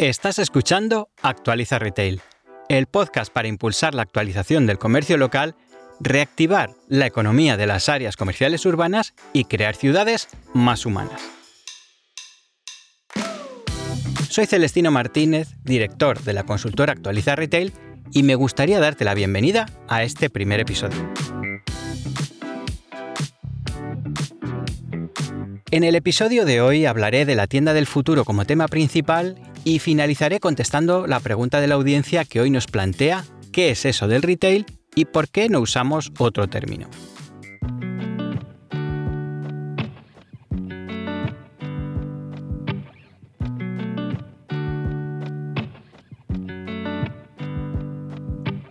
Estás escuchando Actualiza Retail, el podcast para impulsar la actualización del comercio local, reactivar la economía de las áreas comerciales urbanas y crear ciudades más humanas. Soy Celestino Martínez, director de la consultora Actualiza Retail, y me gustaría darte la bienvenida a este primer episodio. En el episodio de hoy hablaré de la tienda del futuro como tema principal y finalizaré contestando la pregunta de la audiencia que hoy nos plantea qué es eso del retail y por qué no usamos otro término.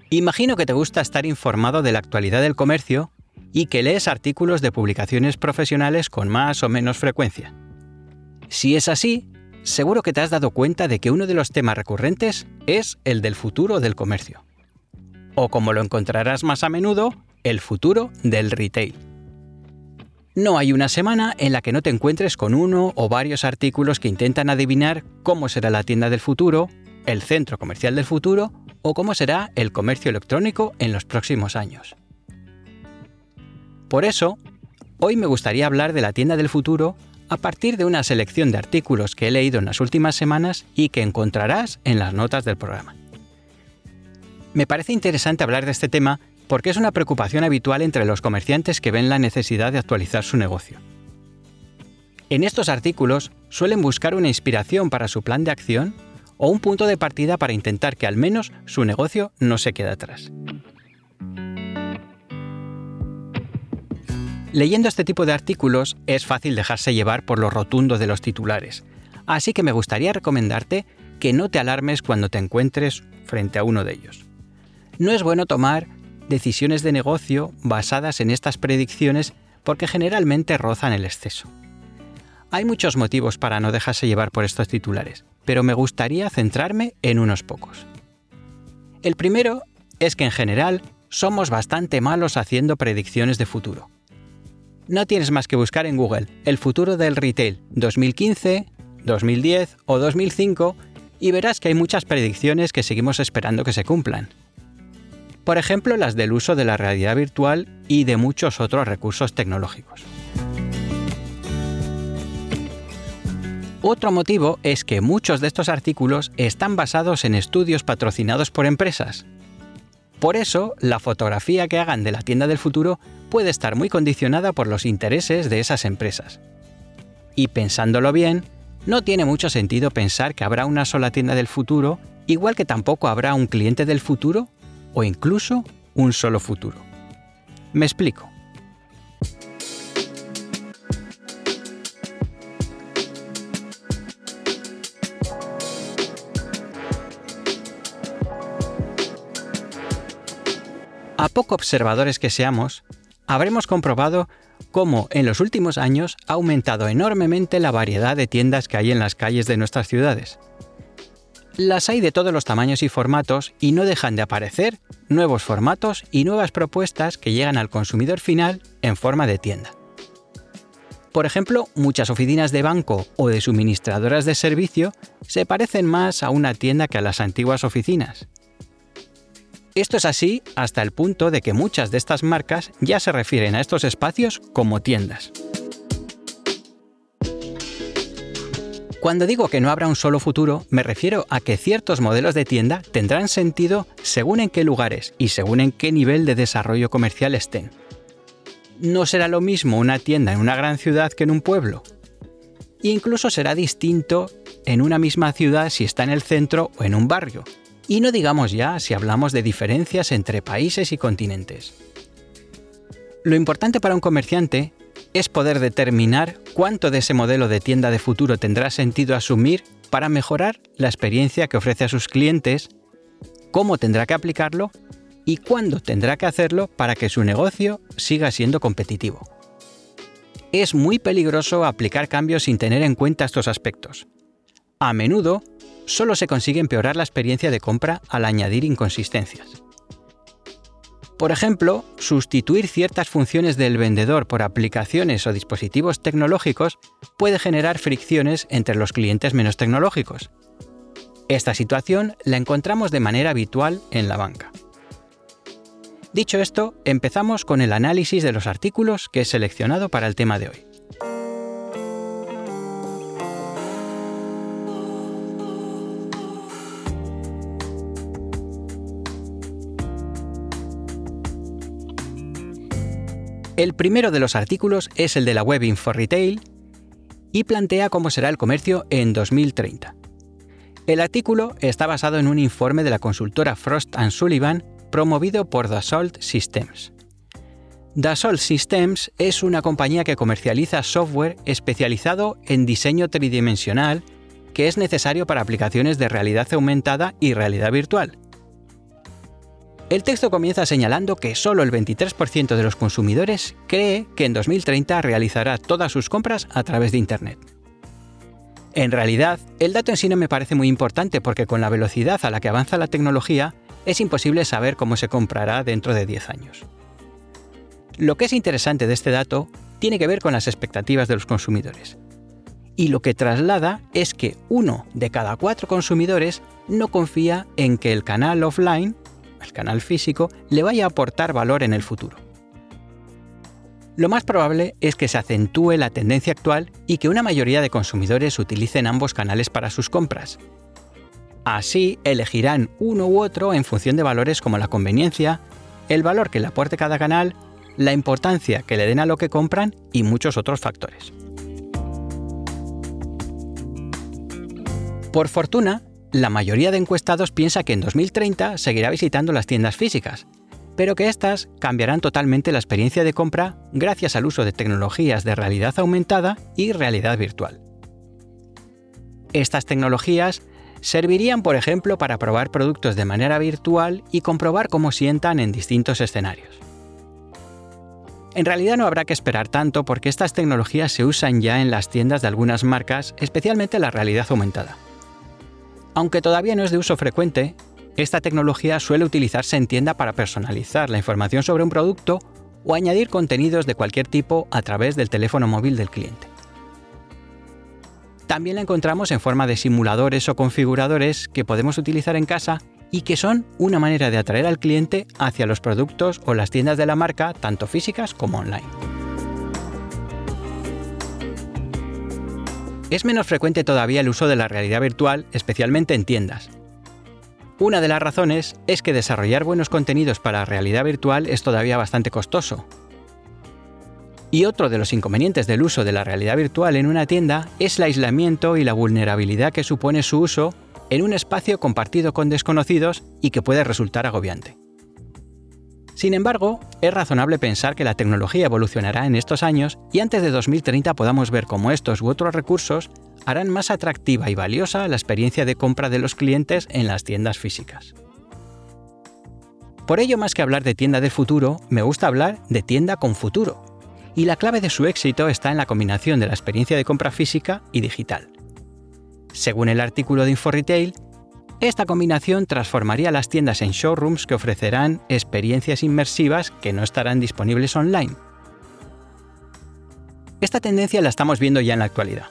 Imagino que te gusta estar informado de la actualidad del comercio y que lees artículos de publicaciones profesionales con más o menos frecuencia. Si es así, seguro que te has dado cuenta de que uno de los temas recurrentes es el del futuro del comercio. O como lo encontrarás más a menudo, el futuro del retail. No hay una semana en la que no te encuentres con uno o varios artículos que intentan adivinar cómo será la tienda del futuro, el centro comercial del futuro o cómo será el comercio electrónico en los próximos años. Por eso, hoy me gustaría hablar de la tienda del futuro a partir de una selección de artículos que he leído en las últimas semanas y que encontrarás en las notas del programa. Me parece interesante hablar de este tema porque es una preocupación habitual entre los comerciantes que ven la necesidad de actualizar su negocio. En estos artículos suelen buscar una inspiración para su plan de acción o un punto de partida para intentar que al menos su negocio no se quede atrás. Leyendo este tipo de artículos es fácil dejarse llevar por lo rotundo de los titulares, así que me gustaría recomendarte que no te alarmes cuando te encuentres frente a uno de ellos. No es bueno tomar decisiones de negocio basadas en estas predicciones porque generalmente rozan el exceso. Hay muchos motivos para no dejarse llevar por estos titulares, pero me gustaría centrarme en unos pocos. El primero es que en general somos bastante malos haciendo predicciones de futuro no tienes más que buscar en Google el futuro del retail 2015, 2010 o 2005 y verás que hay muchas predicciones que seguimos esperando que se cumplan. Por ejemplo, las del uso de la realidad virtual y de muchos otros recursos tecnológicos. Otro motivo es que muchos de estos artículos están basados en estudios patrocinados por empresas, por eso, la fotografía que hagan de la tienda del futuro puede estar muy condicionada por los intereses de esas empresas. Y pensándolo bien, no tiene mucho sentido pensar que habrá una sola tienda del futuro, igual que tampoco habrá un cliente del futuro o incluso un solo futuro. Me explico. Poco observadores que seamos, habremos comprobado cómo en los últimos años ha aumentado enormemente la variedad de tiendas que hay en las calles de nuestras ciudades. Las hay de todos los tamaños y formatos y no dejan de aparecer nuevos formatos y nuevas propuestas que llegan al consumidor final en forma de tienda. Por ejemplo, muchas oficinas de banco o de suministradoras de servicio se parecen más a una tienda que a las antiguas oficinas. Esto es así hasta el punto de que muchas de estas marcas ya se refieren a estos espacios como tiendas. Cuando digo que no habrá un solo futuro, me refiero a que ciertos modelos de tienda tendrán sentido según en qué lugares y según en qué nivel de desarrollo comercial estén. No será lo mismo una tienda en una gran ciudad que en un pueblo. incluso será distinto en una misma ciudad si está en el centro o en un barrio, y no digamos ya si hablamos de diferencias entre países y continentes. Lo importante para un comerciante es poder determinar cuánto de ese modelo de tienda de futuro tendrá sentido asumir para mejorar la experiencia que ofrece a sus clientes, cómo tendrá que aplicarlo y cuándo tendrá que hacerlo para que su negocio siga siendo competitivo. Es muy peligroso aplicar cambios sin tener en cuenta estos aspectos. A menudo, solo se consigue empeorar la experiencia de compra al añadir inconsistencias. Por ejemplo, sustituir ciertas funciones del vendedor por aplicaciones o dispositivos tecnológicos puede generar fricciones entre los clientes menos tecnológicos. Esta situación la encontramos de manera habitual en la banca. Dicho esto, empezamos con el análisis de los artículos que he seleccionado para el tema de hoy. El primero de los artículos es el de la web Info Retail y plantea cómo será el comercio en 2030. El artículo está basado en un informe de la consultora Frost ⁇ Sullivan promovido por Dassault Systems. Dassault Systems es una compañía que comercializa software especializado en diseño tridimensional que es necesario para aplicaciones de realidad aumentada y realidad virtual. El texto comienza señalando que solo el 23% de los consumidores cree que en 2030 realizará todas sus compras a través de Internet. En realidad, el dato en sí no me parece muy importante porque con la velocidad a la que avanza la tecnología, es imposible saber cómo se comprará dentro de 10 años. Lo que es interesante de este dato tiene que ver con las expectativas de los consumidores. Y lo que traslada es que uno de cada cuatro consumidores no confía en que el canal offline el canal físico, le vaya a aportar valor en el futuro. Lo más probable es que se acentúe la tendencia actual y que una mayoría de consumidores utilicen ambos canales para sus compras. Así elegirán uno u otro en función de valores como la conveniencia, el valor que le aporte cada canal, la importancia que le den a lo que compran y muchos otros factores. Por fortuna, la mayoría de encuestados piensa que en 2030 seguirá visitando las tiendas físicas, pero que éstas cambiarán totalmente la experiencia de compra gracias al uso de tecnologías de realidad aumentada y realidad virtual. Estas tecnologías servirían, por ejemplo, para probar productos de manera virtual y comprobar cómo sientan en distintos escenarios. En realidad no habrá que esperar tanto porque estas tecnologías se usan ya en las tiendas de algunas marcas, especialmente la realidad aumentada. Aunque todavía no es de uso frecuente, esta tecnología suele utilizarse en tienda para personalizar la información sobre un producto o añadir contenidos de cualquier tipo a través del teléfono móvil del cliente. También la encontramos en forma de simuladores o configuradores que podemos utilizar en casa y que son una manera de atraer al cliente hacia los productos o las tiendas de la marca, tanto físicas como online. Es menos frecuente todavía el uso de la realidad virtual, especialmente en tiendas. Una de las razones es que desarrollar buenos contenidos para realidad virtual es todavía bastante costoso. Y otro de los inconvenientes del uso de la realidad virtual en una tienda es el aislamiento y la vulnerabilidad que supone su uso en un espacio compartido con desconocidos y que puede resultar agobiante. Sin embargo, es razonable pensar que la tecnología evolucionará en estos años y antes de 2030 podamos ver cómo estos u otros recursos harán más atractiva y valiosa la experiencia de compra de los clientes en las tiendas físicas. Por ello, más que hablar de tienda de futuro, me gusta hablar de tienda con futuro. Y la clave de su éxito está en la combinación de la experiencia de compra física y digital. Según el artículo de InfoRetail, esta combinación transformaría las tiendas en showrooms que ofrecerán experiencias inmersivas que no estarán disponibles online. Esta tendencia la estamos viendo ya en la actualidad.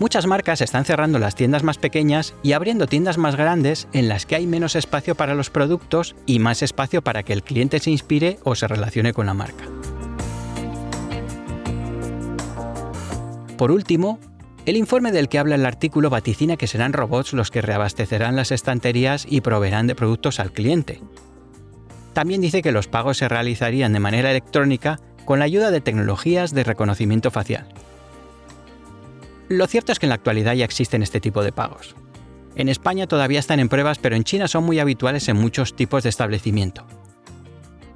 Muchas marcas están cerrando las tiendas más pequeñas y abriendo tiendas más grandes en las que hay menos espacio para los productos y más espacio para que el cliente se inspire o se relacione con la marca. Por último, el informe del que habla el artículo vaticina que serán robots los que reabastecerán las estanterías y proveerán de productos al cliente. También dice que los pagos se realizarían de manera electrónica con la ayuda de tecnologías de reconocimiento facial. Lo cierto es que en la actualidad ya existen este tipo de pagos. En España todavía están en pruebas, pero en China son muy habituales en muchos tipos de establecimiento.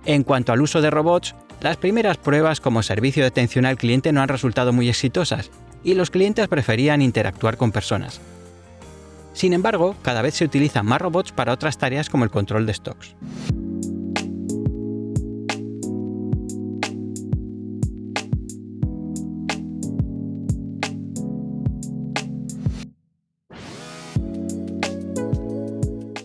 En cuanto al uso de robots, Las primeras pruebas como servicio de atención al cliente no han resultado muy exitosas y los clientes preferían interactuar con personas. Sin embargo, cada vez se utilizan más robots para otras tareas como el control de stocks.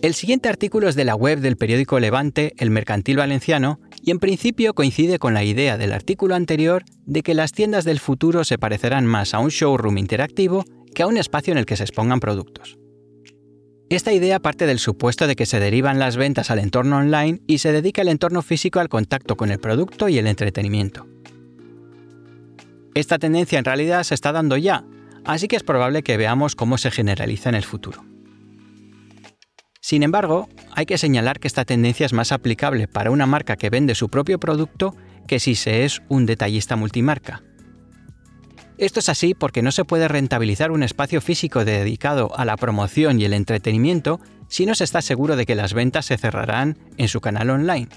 El siguiente artículo es de la web del periódico Levante, El Mercantil Valenciano, y en principio coincide con la idea del artículo anterior de que las tiendas del futuro se parecerán más a un showroom interactivo que a un espacio en el que se expongan productos. Esta idea parte del supuesto de que se derivan las ventas al entorno online y se dedica el entorno físico al contacto con el producto y el entretenimiento. Esta tendencia en realidad se está dando ya, así que es probable que veamos cómo se generaliza en el futuro. Sin embargo, hay que señalar que esta tendencia es más aplicable para una marca que vende su propio producto que si se es un detallista multimarca. Esto es así porque no se puede rentabilizar un espacio físico dedicado a la promoción y el entretenimiento si no se está seguro de que las ventas se cerrarán en su canal online.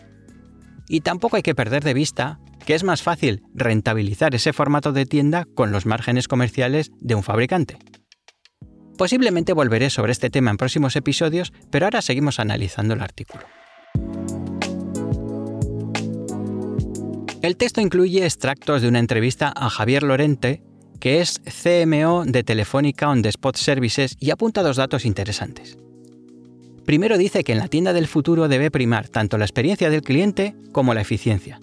Y tampoco hay que perder de vista que es más fácil rentabilizar ese formato de tienda con los márgenes comerciales de un fabricante. Posiblemente volveré sobre este tema en próximos episodios, pero ahora seguimos analizando el artículo. El texto incluye extractos de una entrevista a Javier Lorente, que es CMO de Telefónica On The Spot Services y apunta dos datos interesantes. Primero dice que en la tienda del futuro debe primar tanto la experiencia del cliente como la eficiencia.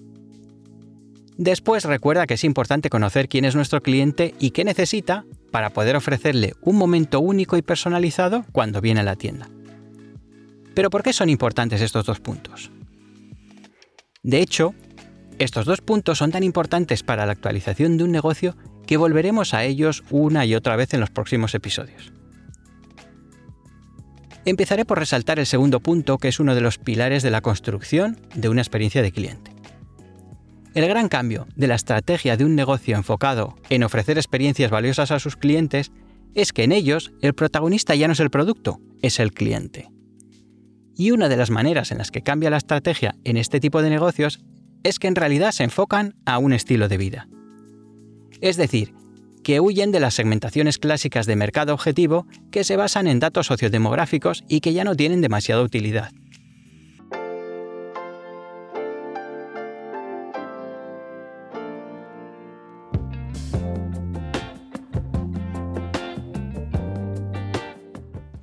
Después recuerda que es importante conocer quién es nuestro cliente y qué necesita para poder ofrecerle un momento único y personalizado cuando viene a la tienda. Pero ¿por qué son importantes estos dos puntos? De hecho, estos dos puntos son tan importantes para la actualización de un negocio que volveremos a ellos una y otra vez en los próximos episodios. Empezaré por resaltar el segundo punto, que es uno de los pilares de la construcción de una experiencia de cliente. El gran cambio de la estrategia de un negocio enfocado en ofrecer experiencias valiosas a sus clientes es que en ellos el protagonista ya no es el producto, es el cliente. Y una de las maneras en las que cambia la estrategia en este tipo de negocios es que en realidad se enfocan a un estilo de vida. Es decir, que huyen de las segmentaciones clásicas de mercado objetivo que se basan en datos sociodemográficos y que ya no tienen demasiada utilidad.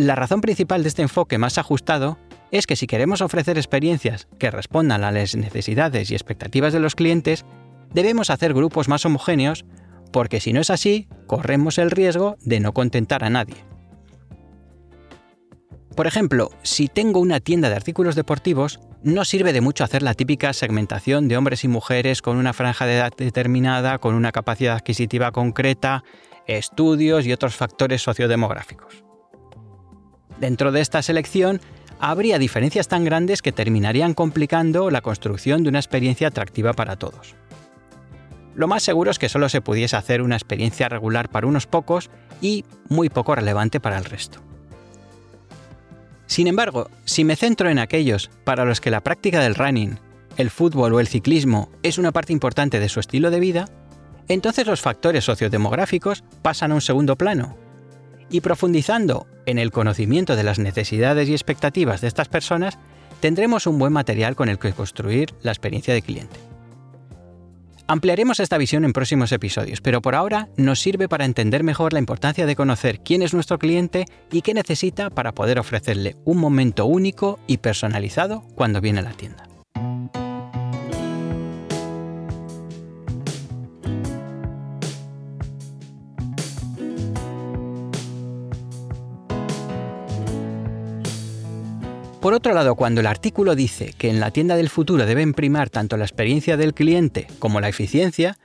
La razón principal de este enfoque más ajustado es que si queremos ofrecer experiencias que respondan a las necesidades y expectativas de los clientes, debemos hacer grupos más homogéneos porque si no es así, corremos el riesgo de no contentar a nadie. Por ejemplo, si tengo una tienda de artículos deportivos, no sirve de mucho hacer la típica segmentación de hombres y mujeres con una franja de edad determinada, con una capacidad adquisitiva concreta, estudios y otros factores sociodemográficos. Dentro de esta selección habría diferencias tan grandes que terminarían complicando la construcción de una experiencia atractiva para todos. Lo más seguro es que solo se pudiese hacer una experiencia regular para unos pocos y muy poco relevante para el resto. Sin embargo, si me centro en aquellos para los que la práctica del running, el fútbol o el ciclismo es una parte importante de su estilo de vida, entonces los factores sociodemográficos pasan a un segundo plano y profundizando en el conocimiento de las necesidades y expectativas de estas personas, tendremos un buen material con el que construir la experiencia de cliente. Ampliaremos esta visión en próximos episodios, pero por ahora nos sirve para entender mejor la importancia de conocer quién es nuestro cliente y qué necesita para poder ofrecerle un momento único y personalizado cuando viene a la tienda. Por otro lado, cuando el artículo dice que en la tienda del futuro deben primar tanto la experiencia del cliente como la eficiencia,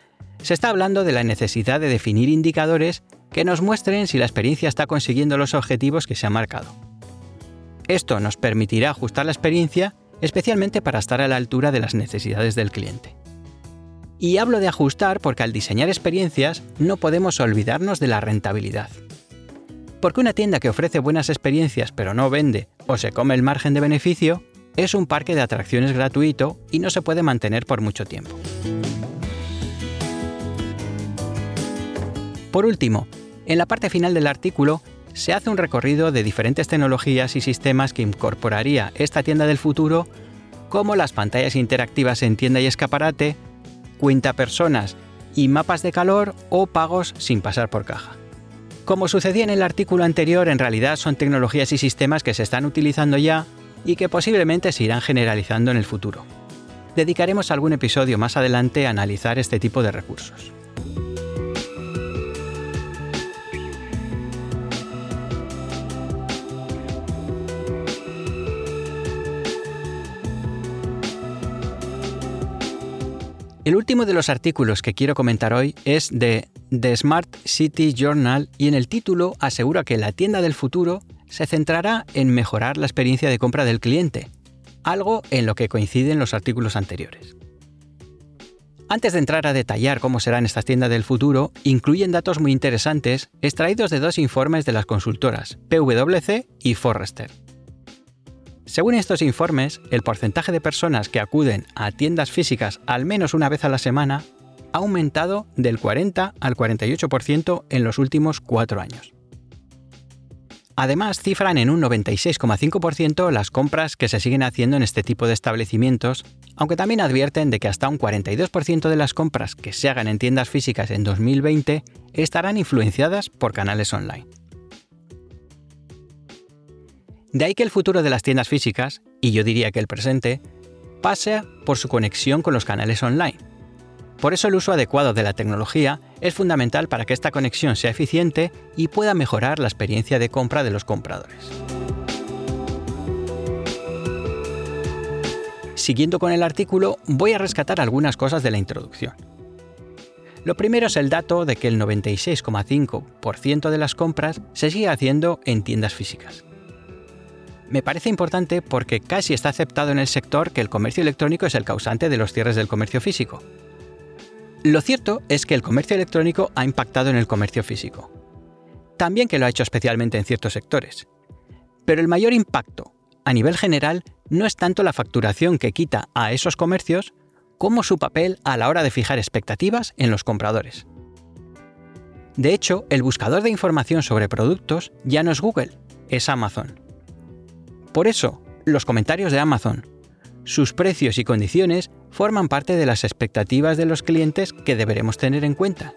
se está hablando de la necesidad de definir indicadores que nos muestren si la experiencia está consiguiendo los objetivos que se ha marcado. Esto nos permitirá ajustar la experiencia especialmente para estar a la altura de las necesidades del cliente. Y hablo de ajustar porque al diseñar experiencias no podemos olvidarnos de la rentabilidad. Porque una tienda que ofrece buenas experiencias pero no vende o se come el margen de beneficio, es un parque de atracciones gratuito y no se puede mantener por mucho tiempo. Por último, en la parte final del artículo se hace un recorrido de diferentes tecnologías y sistemas que incorporaría esta tienda del futuro, como las pantallas interactivas en tienda y escaparate, cuenta personas y mapas de calor o pagos sin pasar por caja. Como sucedía en el artículo anterior, en realidad son tecnologías y sistemas que se están utilizando ya y que posiblemente se irán generalizando en el futuro. Dedicaremos algún episodio más adelante a analizar este tipo de recursos. El último de los artículos que quiero comentar hoy es de The Smart City Journal y en el título asegura que la tienda del futuro se centrará en mejorar la experiencia de compra del cliente, algo en lo que coinciden los artículos anteriores. Antes de entrar a detallar cómo serán estas tiendas del futuro, incluyen datos muy interesantes extraídos de dos informes de las consultoras PwC y Forrester. Según estos informes, el porcentaje de personas que acuden a tiendas físicas al menos una vez a la semana ha aumentado del 40 al 48% en los últimos cuatro años. Además, cifran en un 96,5% las compras que se siguen haciendo en este tipo de establecimientos, aunque también advierten de que hasta un 42% de las compras que se hagan en tiendas físicas en 2020 estarán influenciadas por canales online. De ahí que el futuro de las tiendas físicas, y yo diría que el presente, pase por su conexión con los canales online. Por eso el uso adecuado de la tecnología es fundamental para que esta conexión sea eficiente y pueda mejorar la experiencia de compra de los compradores. Siguiendo con el artículo, voy a rescatar algunas cosas de la introducción. Lo primero es el dato de que el 96,5% de las compras se sigue haciendo en tiendas físicas me parece importante porque casi está aceptado en el sector que el comercio electrónico es el causante de los cierres del comercio físico. Lo cierto es que el comercio electrónico ha impactado en el comercio físico. También que lo ha hecho especialmente en ciertos sectores. Pero el mayor impacto, a nivel general, no es tanto la facturación que quita a esos comercios, como su papel a la hora de fijar expectativas en los compradores. De hecho, el buscador de información sobre productos ya no es Google, es Amazon. Por eso, los comentarios de Amazon, sus precios y condiciones forman parte de las expectativas de los clientes que deberemos tener en cuenta.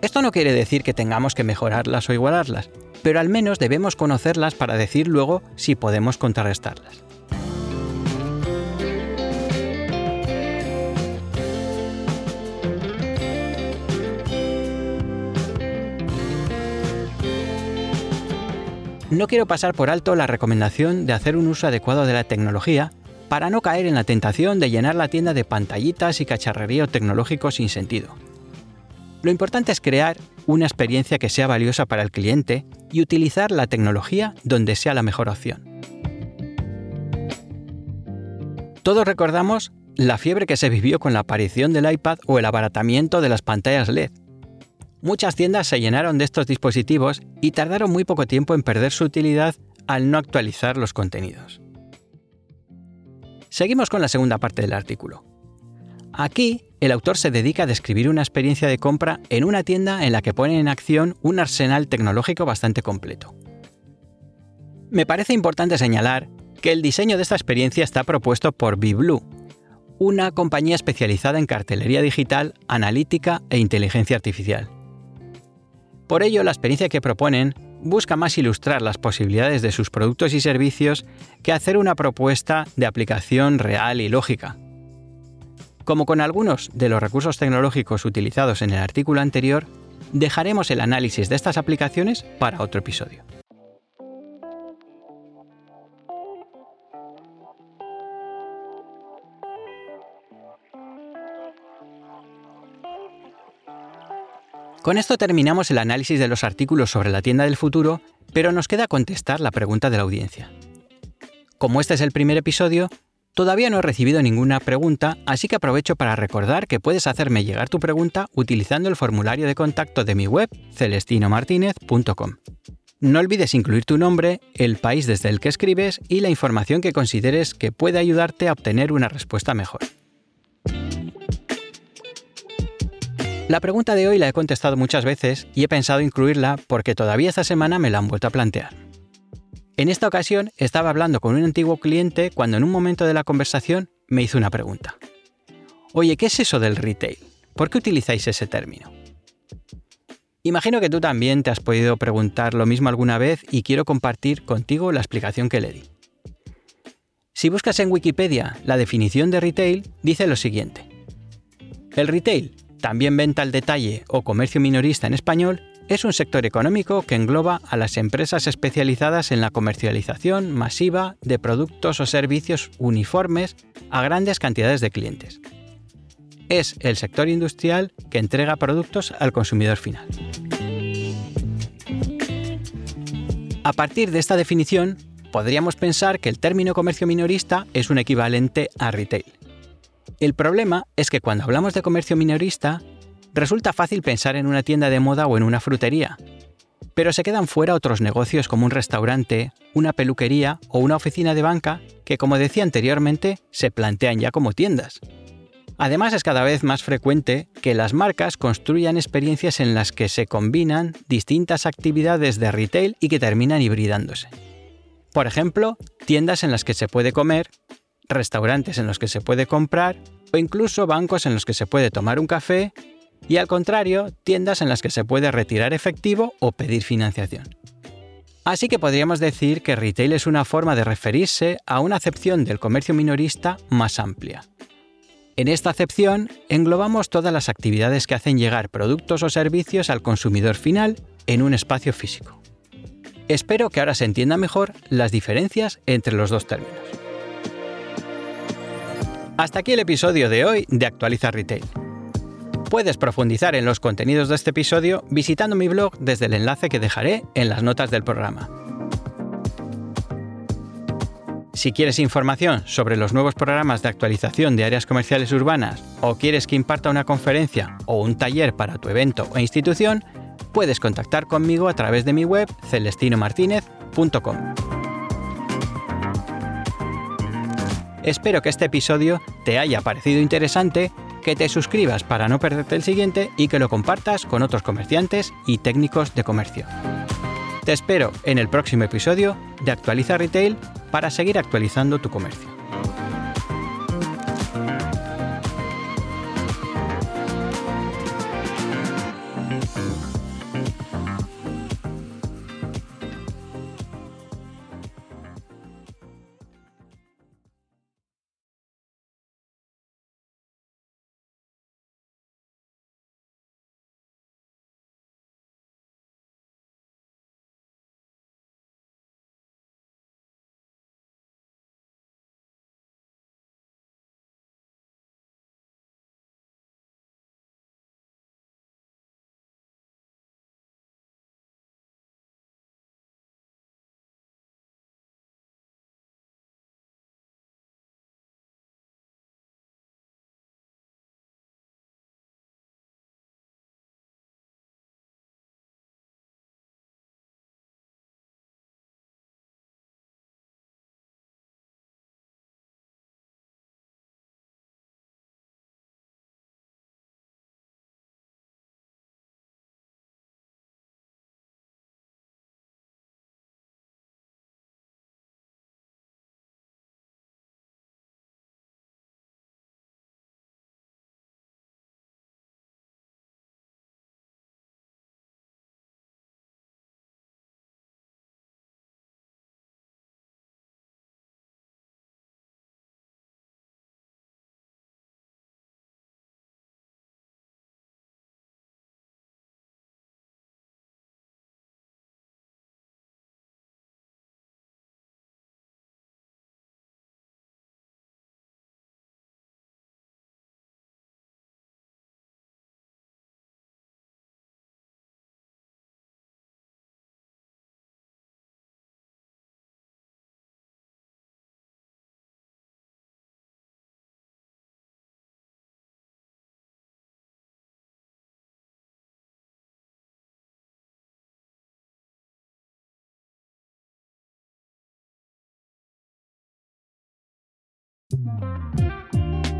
Esto no quiere decir que tengamos que mejorarlas o igualarlas, pero al menos debemos conocerlas para decir luego si podemos contrarrestarlas. No quiero pasar por alto la recomendación de hacer un uso adecuado de la tecnología para no caer en la tentación de llenar la tienda de pantallitas y cacharrería tecnológico sin sentido. Lo importante es crear una experiencia que sea valiosa para el cliente y utilizar la tecnología donde sea la mejor opción. Todos recordamos la fiebre que se vivió con la aparición del iPad o el abaratamiento de las pantallas LED, Muchas tiendas se llenaron de estos dispositivos y tardaron muy poco tiempo en perder su utilidad al no actualizar los contenidos. Seguimos con la segunda parte del artículo. Aquí, el autor se dedica a describir una experiencia de compra en una tienda en la que pone en acción un arsenal tecnológico bastante completo. Me parece importante señalar que el diseño de esta experiencia está propuesto por BeBlue, una compañía especializada en cartelería digital, analítica e inteligencia artificial. Por ello, la experiencia que proponen busca más ilustrar las posibilidades de sus productos y servicios que hacer una propuesta de aplicación real y lógica. Como con algunos de los recursos tecnológicos utilizados en el artículo anterior, dejaremos el análisis de estas aplicaciones para otro episodio. Con esto terminamos el análisis de los artículos sobre la tienda del futuro, pero nos queda contestar la pregunta de la audiencia. Como este es el primer episodio, todavía no he recibido ninguna pregunta, así que aprovecho para recordar que puedes hacerme llegar tu pregunta utilizando el formulario de contacto de mi web celestinomartinez.com. No olvides incluir tu nombre, el país desde el que escribes y la información que consideres que puede ayudarte a obtener una respuesta mejor. La pregunta de hoy la he contestado muchas veces y he pensado incluirla porque todavía esta semana me la han vuelto a plantear. En esta ocasión estaba hablando con un antiguo cliente cuando en un momento de la conversación me hizo una pregunta. Oye, ¿qué es eso del retail? ¿Por qué utilizáis ese término? Imagino que tú también te has podido preguntar lo mismo alguna vez y quiero compartir contigo la explicación que le di. Si buscas en Wikipedia la definición de retail, dice lo siguiente. El retail, también venta al detalle o comercio minorista en español, es un sector económico que engloba a las empresas especializadas en la comercialización masiva de productos o servicios uniformes a grandes cantidades de clientes es el sector industrial que entrega productos al consumidor final. A partir de esta definición, podríamos pensar que el término comercio minorista es un equivalente a retail. El problema es que cuando hablamos de comercio minorista, resulta fácil pensar en una tienda de moda o en una frutería, pero se quedan fuera otros negocios como un restaurante, una peluquería o una oficina de banca que, como decía anteriormente, se plantean ya como tiendas. Además es cada vez más frecuente que las marcas construyan experiencias en las que se combinan distintas actividades de retail y que terminan hibridándose. Por ejemplo, tiendas en las que se puede comer, restaurantes en los que se puede comprar o incluso bancos en los que se puede tomar un café y al contrario, tiendas en las que se puede retirar efectivo o pedir financiación. Así que podríamos decir que retail es una forma de referirse a una acepción del comercio minorista más amplia, en esta acepción englobamos todas las actividades que hacen llegar productos o servicios al consumidor final en un espacio físico. Espero que ahora se entienda mejor las diferencias entre los dos términos. Hasta aquí el episodio de hoy de Actualiza Retail. Puedes profundizar en los contenidos de este episodio visitando mi blog desde el enlace que dejaré en las notas del programa. Si quieres información sobre los nuevos programas de actualización de áreas comerciales urbanas o quieres que imparta una conferencia o un taller para tu evento o institución, puedes contactar conmigo a través de mi web celestinomartinez.com. Espero que este episodio te haya parecido interesante, que te suscribas para no perderte el siguiente y que lo compartas con otros comerciantes y técnicos de comercio. Te espero en el próximo episodio de Actualiza Retail para seguir actualizando tu comercio. Música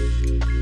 Música